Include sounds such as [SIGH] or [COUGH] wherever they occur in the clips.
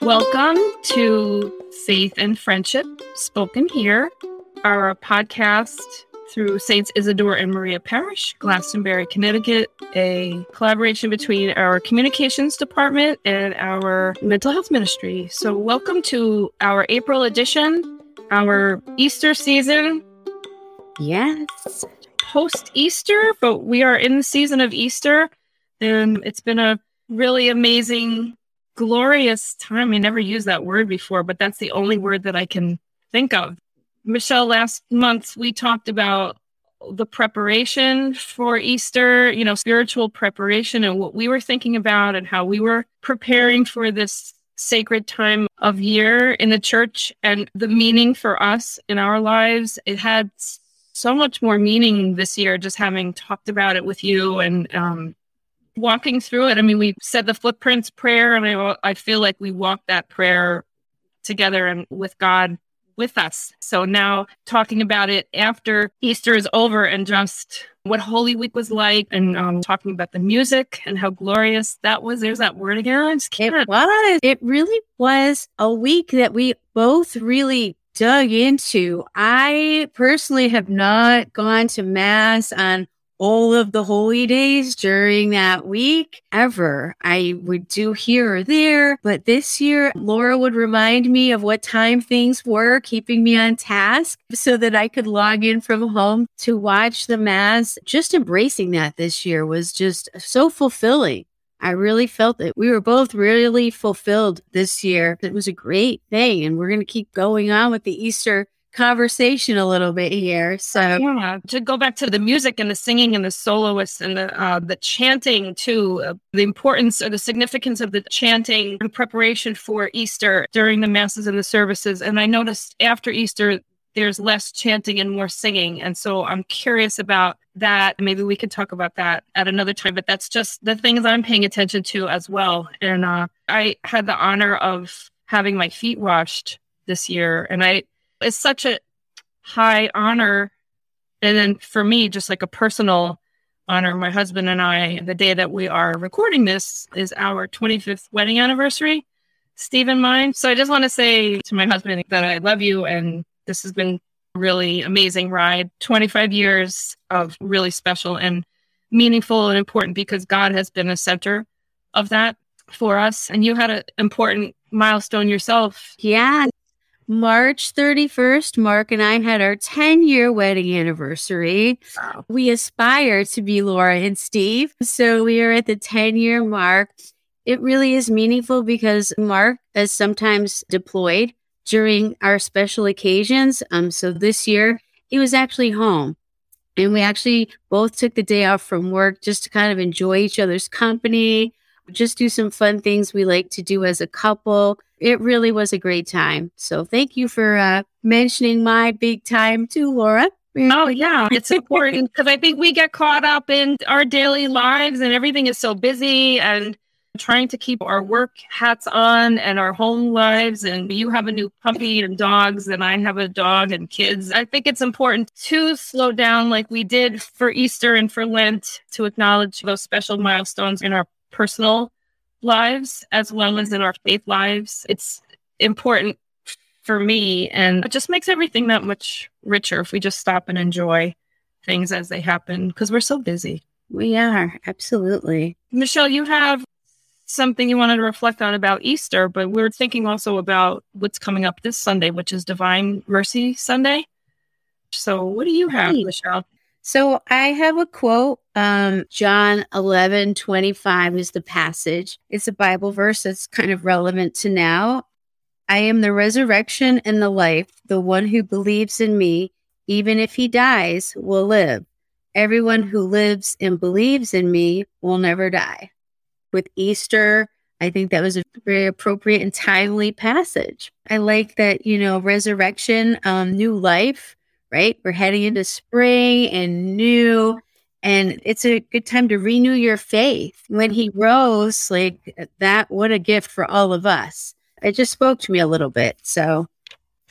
Welcome to Faith and Friendship Spoken Here, our podcast through Saints Isidore and Maria Parish, Glastonbury, Connecticut, a collaboration between our communications department and our mental health ministry. So, welcome to our April edition, our Easter season. Yes. Post Easter, but we are in the season of Easter, and it's been a really amazing, glorious time. I never used that word before, but that's the only word that I can think of. Michelle, last month we talked about the preparation for Easter, you know, spiritual preparation and what we were thinking about and how we were preparing for this sacred time of year in the church and the meaning for us in our lives. It had so much more meaning this year just having talked about it with you and um, walking through it. I mean, we said the footprints prayer, and I, I feel like we walked that prayer together and with God with us. So now talking about it after Easter is over and just what Holy Week was like and um, talking about the music and how glorious that was. There's that word again. It was. It really was a week that we both really dug into. I personally have not gone to Mass on all of the holy days during that week ever. I would do here or there, but this year, Laura would remind me of what time things were, keeping me on task so that I could log in from home to watch the Mass. Just embracing that this year was just so fulfilling. I really felt that we were both really fulfilled this year. It was a great thing. And we're going to keep going on with the Easter conversation a little bit here. So yeah, to go back to the music and the singing and the soloists and the uh, the chanting too, uh, the importance or the significance of the chanting in preparation for Easter during the masses and the services. And I noticed after Easter there's less chanting and more singing. And so I'm curious about that. Maybe we could talk about that at another time, but that's just the things I'm paying attention to as well. And uh, I had the honor of having my feet washed this year. And I it's such a high honor. And then for me, just like a personal honor, my husband and I, the day that we are recording this is our 25th wedding anniversary, Steve and mine. So I just want to say to my husband that I love you and this has been a really amazing ride. 25 years of really special and meaningful and important because God has been a center of that for us. And you had an important milestone yourself. Yeah. March 31st, Mark and I had our 10 year wedding anniversary. Wow. We aspire to be Laura and Steve. So we are at the 10 year mark. It really is meaningful because Mark is sometimes deployed during our special occasions. Um, so this year he was actually home and we actually both took the day off from work just to kind of enjoy each other's company, just do some fun things we like to do as a couple it really was a great time. So thank you for uh, mentioning my big time too, Laura. Oh, yeah. It's important because I think we get caught up in our daily lives and everything is so busy and trying to keep our work hats on and our home lives. And you have a new puppy and dogs, and I have a dog and kids. I think it's important to slow down like we did for Easter and for Lent to acknowledge those special milestones in our personal lives as well as in our faith lives. It's important for me and it just makes everything that much richer if we just stop and enjoy things as they happen because we're so busy. We are, absolutely. Michelle, you have something you wanted to reflect on about Easter, but we're thinking also about what's coming up this Sunday, which is Divine Mercy Sunday. So, what do you have, Michelle? So I have a quote. Um, John 11, 25 is the passage. It's a Bible verse that's kind of relevant to now. I am the resurrection and the life. The one who believes in me, even if he dies, will live. Everyone who lives and believes in me will never die. With Easter, I think that was a very appropriate and timely passage. I like that, you know, resurrection, um, new life right? We're heading into spring and new, and it's a good time to renew your faith. When he rose, like that, what a gift for all of us. It just spoke to me a little bit. So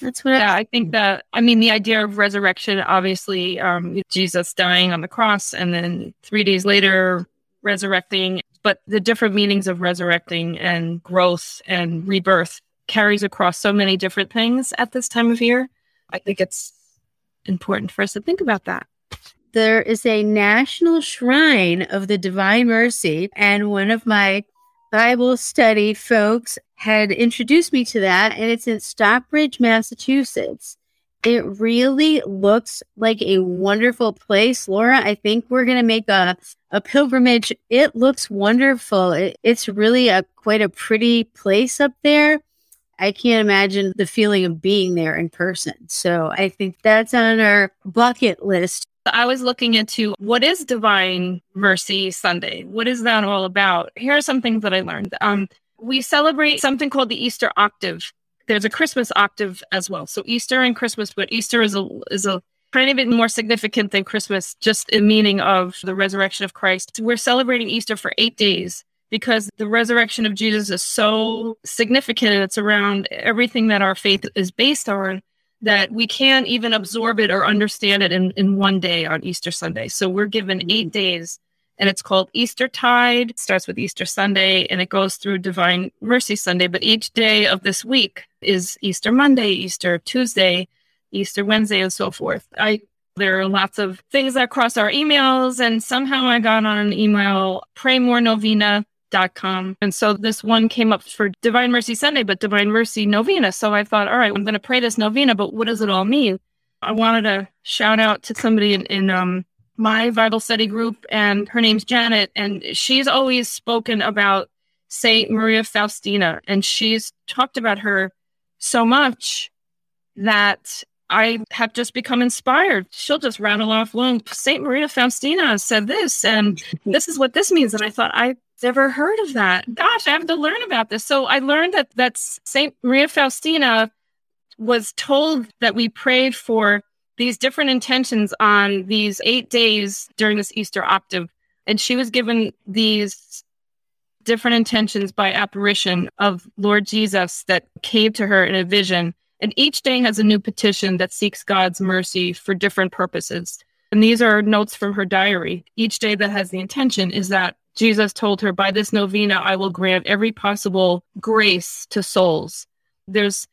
that's what yeah, I, I think that I mean the idea of resurrection, obviously, um, Jesus dying on the cross and then three days later resurrecting, but the different meanings of resurrecting and growth and rebirth carries across so many different things at this time of year. I think it's important for us to think about that. There is a national shrine of the Divine Mercy, and one of my Bible study folks had introduced me to that, and it's in Stockbridge, Massachusetts. It really looks like a wonderful place. Laura, I think we're going to make a, a pilgrimage. It looks wonderful. It, it's really a quite a pretty place up there. I can't imagine the feeling of being there in person. So I think that's on our bucket list. I was looking into what is Divine Mercy Sunday? What is that all about? Here are some things that I learned. Um, we celebrate something called the Easter octave. There's a Christmas octave as well. So Easter and Christmas, but Easter is a is a tiny bit more significant than Christmas, just in meaning of the resurrection of Christ. We're celebrating Easter for eight days because the resurrection of Jesus is so significant and it's around everything that our faith is based on that we can't even absorb it or understand it in, in one day on Easter Sunday. So we're given mm-hmm. eight days and it's called Easter Tide. It starts with Easter Sunday and it goes through Divine Mercy Sunday. But each day of this week is Easter Monday, Easter Tuesday, Easter Wednesday, and so forth. I there are lots of things that cross our emails, and somehow I got on an email, pray more novena com. And so this one came up for Divine Mercy Sunday, but Divine Mercy Novena. So I thought, all right, I'm going to pray this novena, but what does it all mean? I wanted to shout out to somebody in, in um, my Bible study group, and her name's Janet, and she's always spoken about Saint Maria Faustina, and she's talked about her so much that I have just become inspired. She'll just rattle off, well, Saint Maria Faustina said this, and this is what this means. And I thought, I never heard of that. Gosh, I have to learn about this. So I learned that that Saint Maria Faustina was told that we prayed for these different intentions on these eight days during this Easter octave. And she was given these different intentions by apparition of Lord Jesus that came to her in a vision. And each day has a new petition that seeks God's mercy for different purposes. And these are notes from her diary. Each day that has the intention is that Jesus told her, By this novena, I will grant every possible grace to souls. There's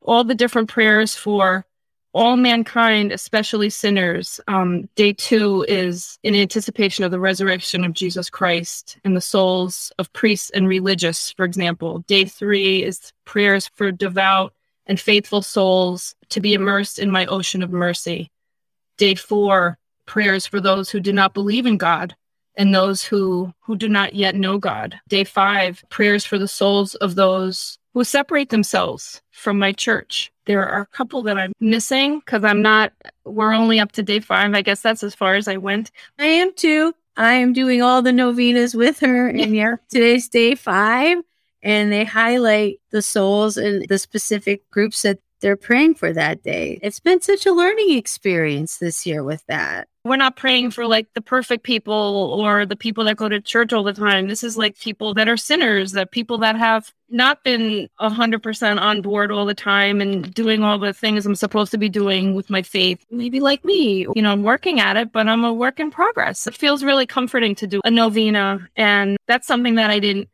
all the different prayers for all mankind, especially sinners. Um, day two is in anticipation of the resurrection of Jesus Christ and the souls of priests and religious, for example. Day three is prayers for devout and faithful souls to be immersed in my ocean of mercy. Day four, prayers for those who do not believe in God and those who who do not yet know God. Day 5, prayers for the souls of those who separate themselves from my church. There are a couple that I'm missing cuz I'm not we're only up to day 5. I guess that's as far as I went. I am too. I am doing all the novenas with her and yeah, today's day 5 and they highlight the souls and the specific groups that they're praying for that day. It's been such a learning experience this year with that. We're not praying for like the perfect people or the people that go to church all the time. This is like people that are sinners, that people that have not been 100% on board all the time and doing all the things I'm supposed to be doing with my faith. Maybe like me, you know, I'm working at it, but I'm a work in progress. It feels really comforting to do a novena. And that's something that I didn't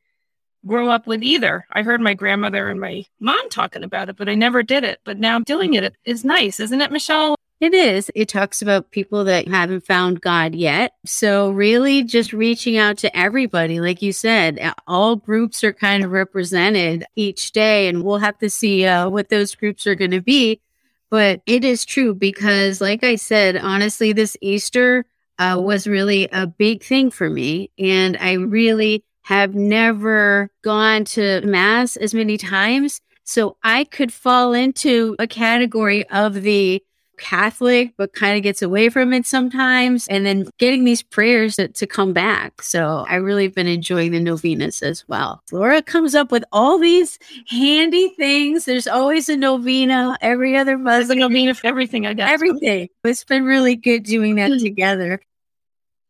grow up with either. I heard my grandmother and my mom talking about it, but I never did it. But now doing it is nice, isn't it, Michelle? It is. It talks about people that haven't found God yet. So, really, just reaching out to everybody. Like you said, all groups are kind of represented each day, and we'll have to see uh, what those groups are going to be. But it is true because, like I said, honestly, this Easter uh, was really a big thing for me. And I really have never gone to mass as many times. So I could fall into a category of the Catholic, but kind of gets away from it sometimes. And then getting these prayers to, to, come back. So I really been enjoying the novenas as well. Laura comes up with all these handy things. There's always a novena every other month. There's a novena for everything, I guess. Everything. It's been really good doing that hmm. together.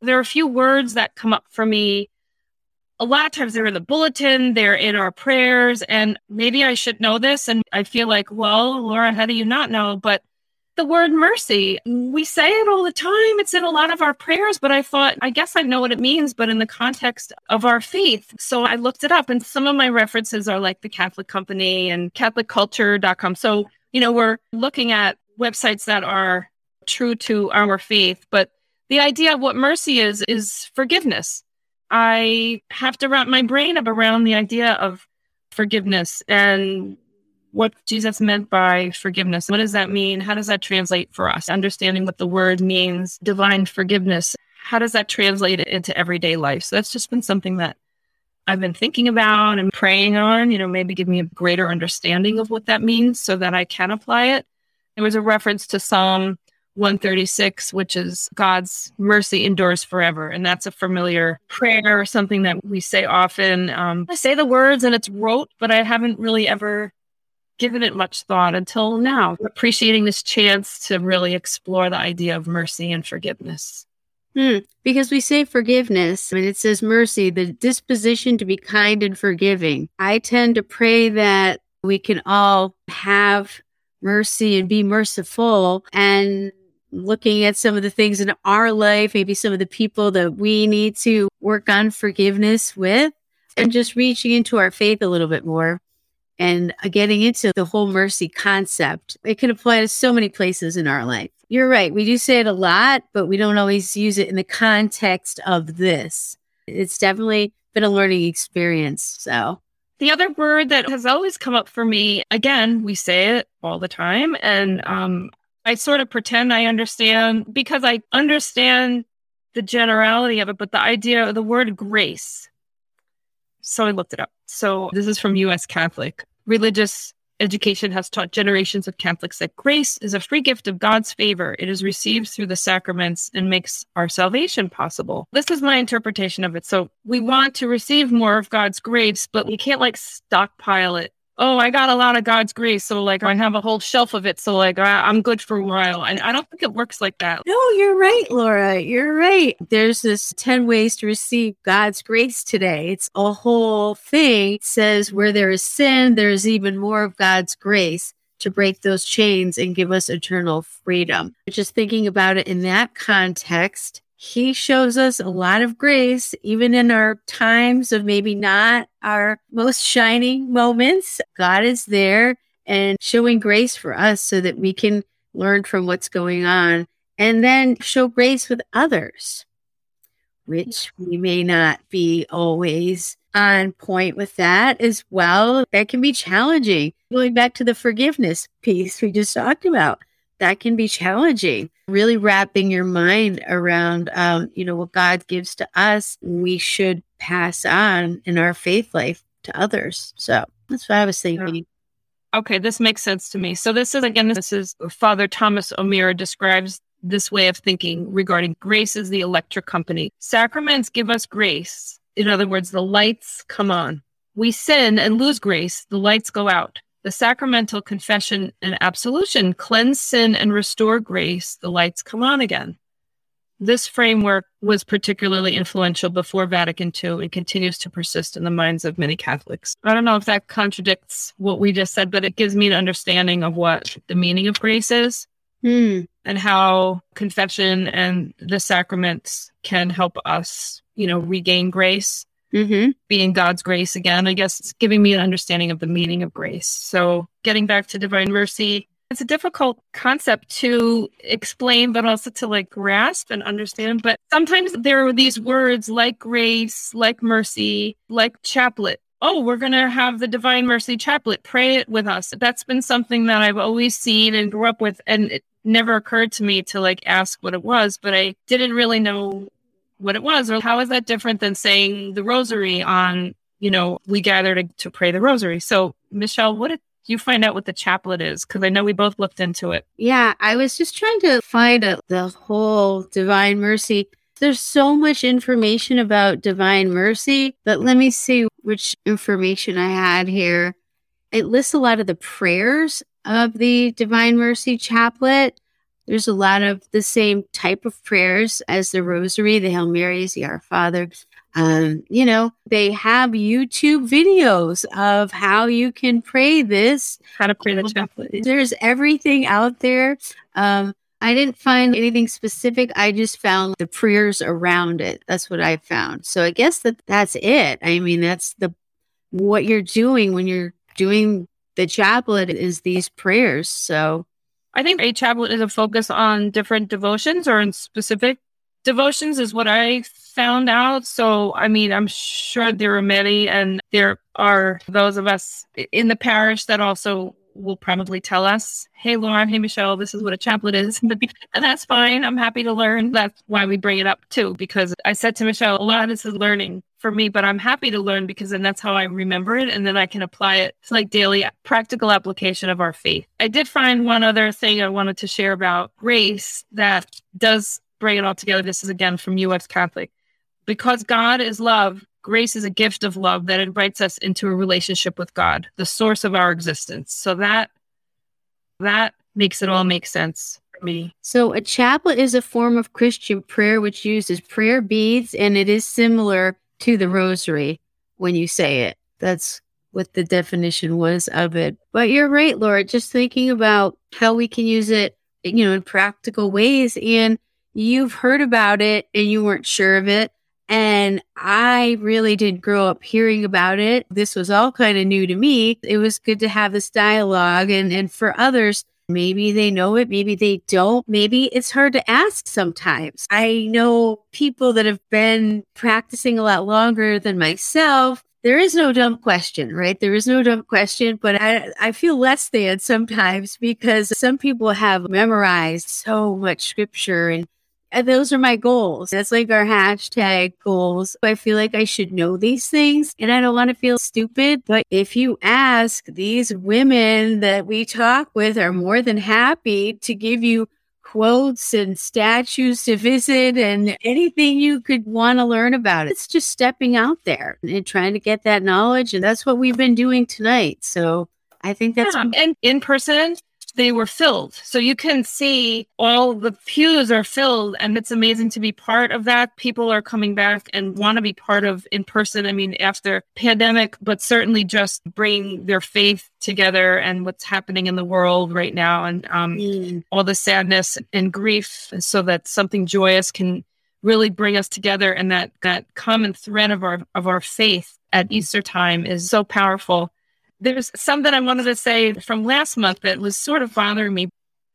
There are a few words that come up for me a lot of times they're in the bulletin, they're in our prayers, and maybe I should know this. And I feel like, well, Laura, how do you not know? But the word mercy. We say it all the time. It's in a lot of our prayers, but I thought, I guess I know what it means, but in the context of our faith. So I looked it up and some of my references are like the Catholic Company and CatholicCulture.com. So, you know, we're looking at websites that are true to our faith, but the idea of what mercy is, is forgiveness. I have to wrap my brain up around the idea of forgiveness and what Jesus meant by forgiveness. What does that mean? How does that translate for us? Understanding what the word means, divine forgiveness. How does that translate into everyday life? So that's just been something that I've been thinking about and praying on, you know, maybe give me a greater understanding of what that means so that I can apply it. There was a reference to Psalm 136, which is God's mercy endures forever. And that's a familiar prayer, or something that we say often. Um, I say the words and it's rote, but I haven't really ever given it much thought until now, appreciating this chance to really explore the idea of mercy and forgiveness. Hmm. Because we say forgiveness, and it says mercy, the disposition to be kind and forgiving. I tend to pray that we can all have mercy and be merciful and looking at some of the things in our life, maybe some of the people that we need to work on forgiveness with, and just reaching into our faith a little bit more and uh, getting into the whole mercy concept. It can apply to so many places in our life. You're right. We do say it a lot, but we don't always use it in the context of this. It's definitely been a learning experience. So, the other word that has always come up for me, again, we say it all the time, and um, I sort of pretend I understand because I understand the generality of it, but the idea of the word grace. So I looked it up. So this is from US Catholic. Religious education has taught generations of Catholics that grace is a free gift of God's favor. It is received through the sacraments and makes our salvation possible. This is my interpretation of it. So we want to receive more of God's grace, but we can't like stockpile it oh, I got a lot of God's grace. So, like, I have a whole shelf of it. So, like, I, am good for a while. And I don't think it works like that. No, you're right, Laura. You're right. There's this 10 ways to receive God's grace today. It's a whole thing. It says where there is sin, there is even more of God's grace to break those chains and give us eternal freedom. Just thinking about it in that context, he shows us a lot of grace, even in our times of maybe not our most shining moments. God is there and showing grace for us so that we can learn from what's going on and then show grace with others, which we may not be always on point with that as well. That can be challenging. Going back to the forgiveness piece we just talked about that can be challenging. Really wrapping your mind around, um, you know, what God gives to us, we should pass on in our faith life to others. So that's what I was thinking. Okay, this makes sense to me. So this is again, this is Father Thomas O'Meara describes this way of thinking regarding grace as the electric company. Sacraments give us grace. In other words, the lights come on. We sin and lose grace, the lights go out. The sacramental confession and absolution cleanse sin and restore grace. The lights come on again. This framework was particularly influential before Vatican II and continues to persist in the minds of many Catholics. I don't know if that contradicts what we just said, but it gives me an understanding of what the meaning of grace is hmm. and how confession and the sacraments can help us, you know, regain grace mm-hmm. being God's grace again. I guess it's giving me an understanding of the meaning of grace. So getting back to divine mercy, it's a difficult concept to explain, but also to like grasp and understand. But sometimes there are these words like grace, like mercy, like chaplet. Oh, we're going to have the Divine Mercy Chaplet. Pray it with us. That's been something that I've always seen and grew up with. And it never occurred to me to like ask what it was, but I didn't really know what it was or how is that different than saying the rosary on you know we gather to, to pray the rosary? So michelle what did you find out what the chaplet is? Because i know we both looked into it. Yeah i was just trying to find out the whole divine mercy. There's so much information about divine mercy but let me see which information i had here. It lists a lot of the prayers of the divine mercy chaplet there's a lot of the same type of prayers as the Rosary, the Hail Marys, the Our Father. Um, you know, they have YouTube videos of how you can pray this. How to pray the chaplet. There's everything out there. Um, I didn't find anything specific. I just found the prayers around it. That's what I found. So I guess that that's it. I mean, that's the what you're doing when you're doing the chaplet is these prayers. So I think a chaplet is a focus on different devotions or in specific devotions is what I found out. So, I mean, I'm sure there are many, and there are those of us in the parish that also will probably tell us, hey, Laura, hey, Michelle, this is what a chaplet is. [LAUGHS] and that's fine. I'm happy to learn. That's why we bring it up too, because I said to Michelle, a lot of this is learning for me, but I'm happy to learn because then that's how I remember it. And then I can apply it to like daily practical application of our faith. I did find one other thing I wanted to share about grace that does bring it all together. This is again from US Catholic. Because God is love, grace is a gift of love that invites us into a relationship with God, the source of our existence. So that that makes it all make sense for me. So, a chaplet is a form of Christian prayer which uses prayer beads, and it is similar to the rosary when you say it. That's what the definition was of it. But you're right, Laura, just thinking about how we can use it, you know, in practical ways. And you've heard about it and you weren't sure of it. And I really didn't grow up hearing about it. This was all kind of new to me. It was good to have this dialogue and, and for others Maybe they know it, maybe they don't. Maybe it's hard to ask sometimes. I know people that have been practicing a lot longer than myself. There is no dumb question, right? There is no dumb question, but I, I feel less than sometimes because some people have memorized so much scripture and and those are my goals. That's like our hashtag goals. I feel like I should know these things and I don't want to feel stupid. But if you ask, these women that we talk with are more than happy to give you quotes and statues to visit and anything you could want to learn about. It. It's just stepping out there and trying to get that knowledge. And that's what we've been doing tonight. So I think that's. Yeah. And in person, they were filled. So you can see all the pews are filled and it's amazing to be part of that. People are coming back and want to be part of in person. I mean, after pandemic, but certainly just bring their faith together and what's happening in the world right now and um, mm. all the sadness and grief so that something joyous can really bring us together and that that common thread of our of our faith at Easter time is so powerful there's something I wanted to say from last month that was sort of bothering me.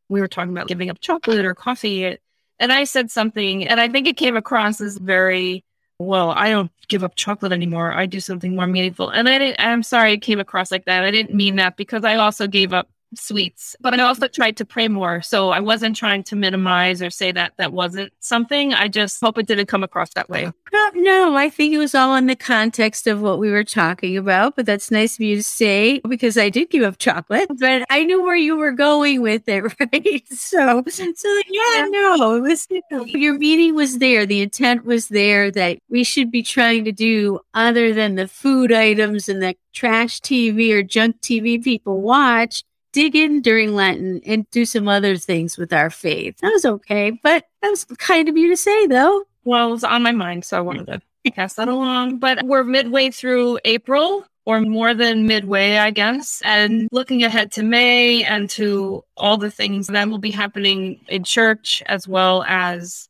We were talking about giving up chocolate or coffee, and I said something, and I think it came across as very well. I don't give up chocolate anymore. I do something more meaningful, and I didn't. I'm sorry it came across like that. I didn't mean that because I also gave up sweets, but I also tried to pray more. So I wasn't trying to minimize or say that that wasn't something. I just hope it didn't come across that way. No, no, I think it was all in the context of what we were talking about, but that's nice of you to say because I did give up chocolate, but I knew where you were going with it, [LAUGHS] right? So, so yeah, no, it was, your meaning was there. The intent was there that we should be trying to do other than the food items and the trash TV or junk TV people watch dig in during Lenten and do some other things with our faith. That was okay, but that was kind of you to say, though. Well, it was on my mind, so I wanted to pass that along. But we're midway through April, or more than midway, I guess, and looking ahead to May and to all the things that will be happening in church as well as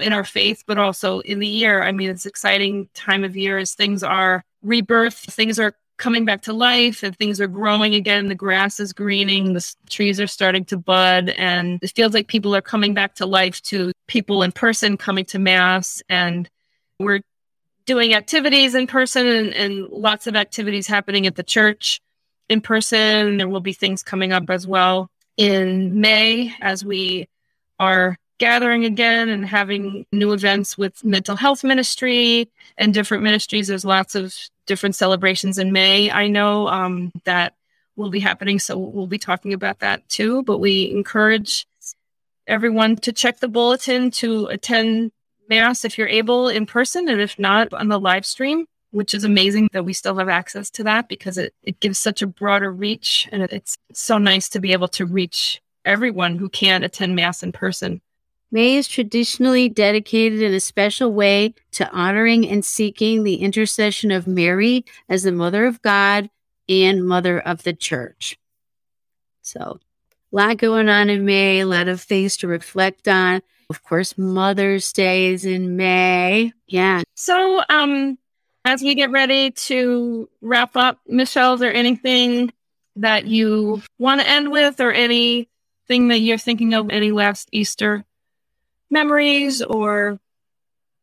in our faith, but also in the year. I mean, it's exciting time of year as things are rebirth, things are coming back to life and things are growing again. The grass is greening, the trees are starting to bud, and it feels like people are coming back to life to people in person coming to Mass. And we're doing activities in person and, and lots of activities happening at the church in person. There will be things coming up as well in May as we are gathering again and having new events with mental health ministry and different ministries. There's lots of different celebrations in May. I know um, that will be happening, so we'll be talking about that too. But we encourage everyone to check the bulletin to attend Mass if you're able in person, and if not, on the live stream. Which is amazing that we still have access to that because it, it gives such a broader reach. And it's so nice to be able to reach everyone who can't attend Mass in person. May is traditionally dedicated in a special way to honoring and seeking the intercession of Mary as the Mother of God and Mother of the Church. So, a lot going on in May, a lot of things to reflect on. Of course, Mother's Day is in May. Yeah. So, um, as we get ready to wrap up, Michelle, is there anything that you want to end with or anything that you're thinking of any last Easter memories or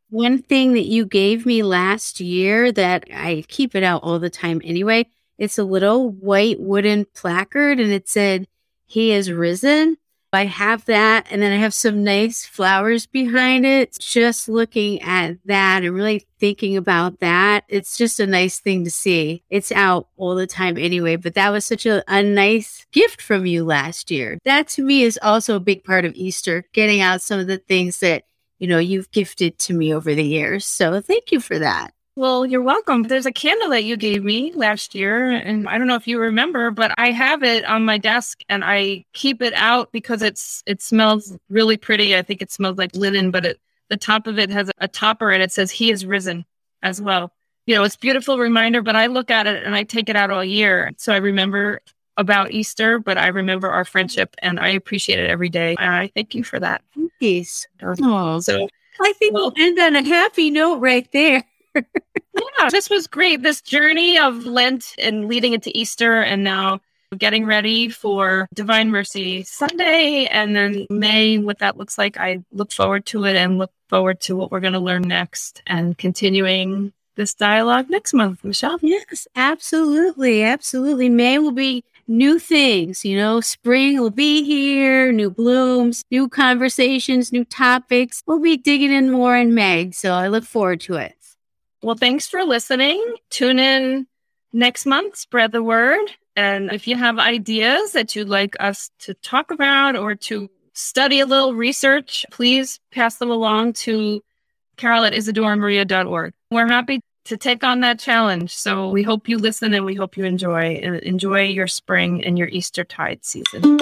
one thing that you gave me last year that I keep it out all the time anyway. It's a little white wooden placard and it said, He is risen. I have that and then I have some nice flowers behind it. Just looking at that and really thinking about that, it's just a nice thing to see. It's out all the time anyway, but that was such a, a nice gift from you last year. That to me is also a big part of Easter, getting out some of the things that, you know, you've gifted to me over the years. So thank you for that. Well, you're welcome. There's a candle that you gave me last year, and I don't know if you remember, but I have it on my desk and I keep it out because it's it smells really pretty. I think it smells like linen, but it, the top of it has a topper and it says "He is risen" as well. You know, it's beautiful reminder. But I look at it and I take it out all year, so I remember about Easter, but I remember our friendship and I appreciate it every day. And I thank you for that. Yes. Oh, so I think well, we'll end on a happy note right there yeah, this was great. This journey of Lent and leading into Easter and now getting ready for Divine Mercy Sunday and then May, what that looks like. I look forward to it and look forward to what we're going to learn next and continuing this dialogue next month, Michelle. Yes, absolutely. Absolutely. May will be new things, you know, spring will be here, new blooms, new conversations, new topics. We'll be digging in more in May. So I look forward to it. Well, thanks for listening. Tune in next month, spread the word. And if you have ideas that you'd like us to talk about or to study a little research, please pass them along to carol at isidoremaria.org. We're happy to take on that challenge. So we hope you listen and we hope you enjoy and enjoy your spring and your Easter tide season.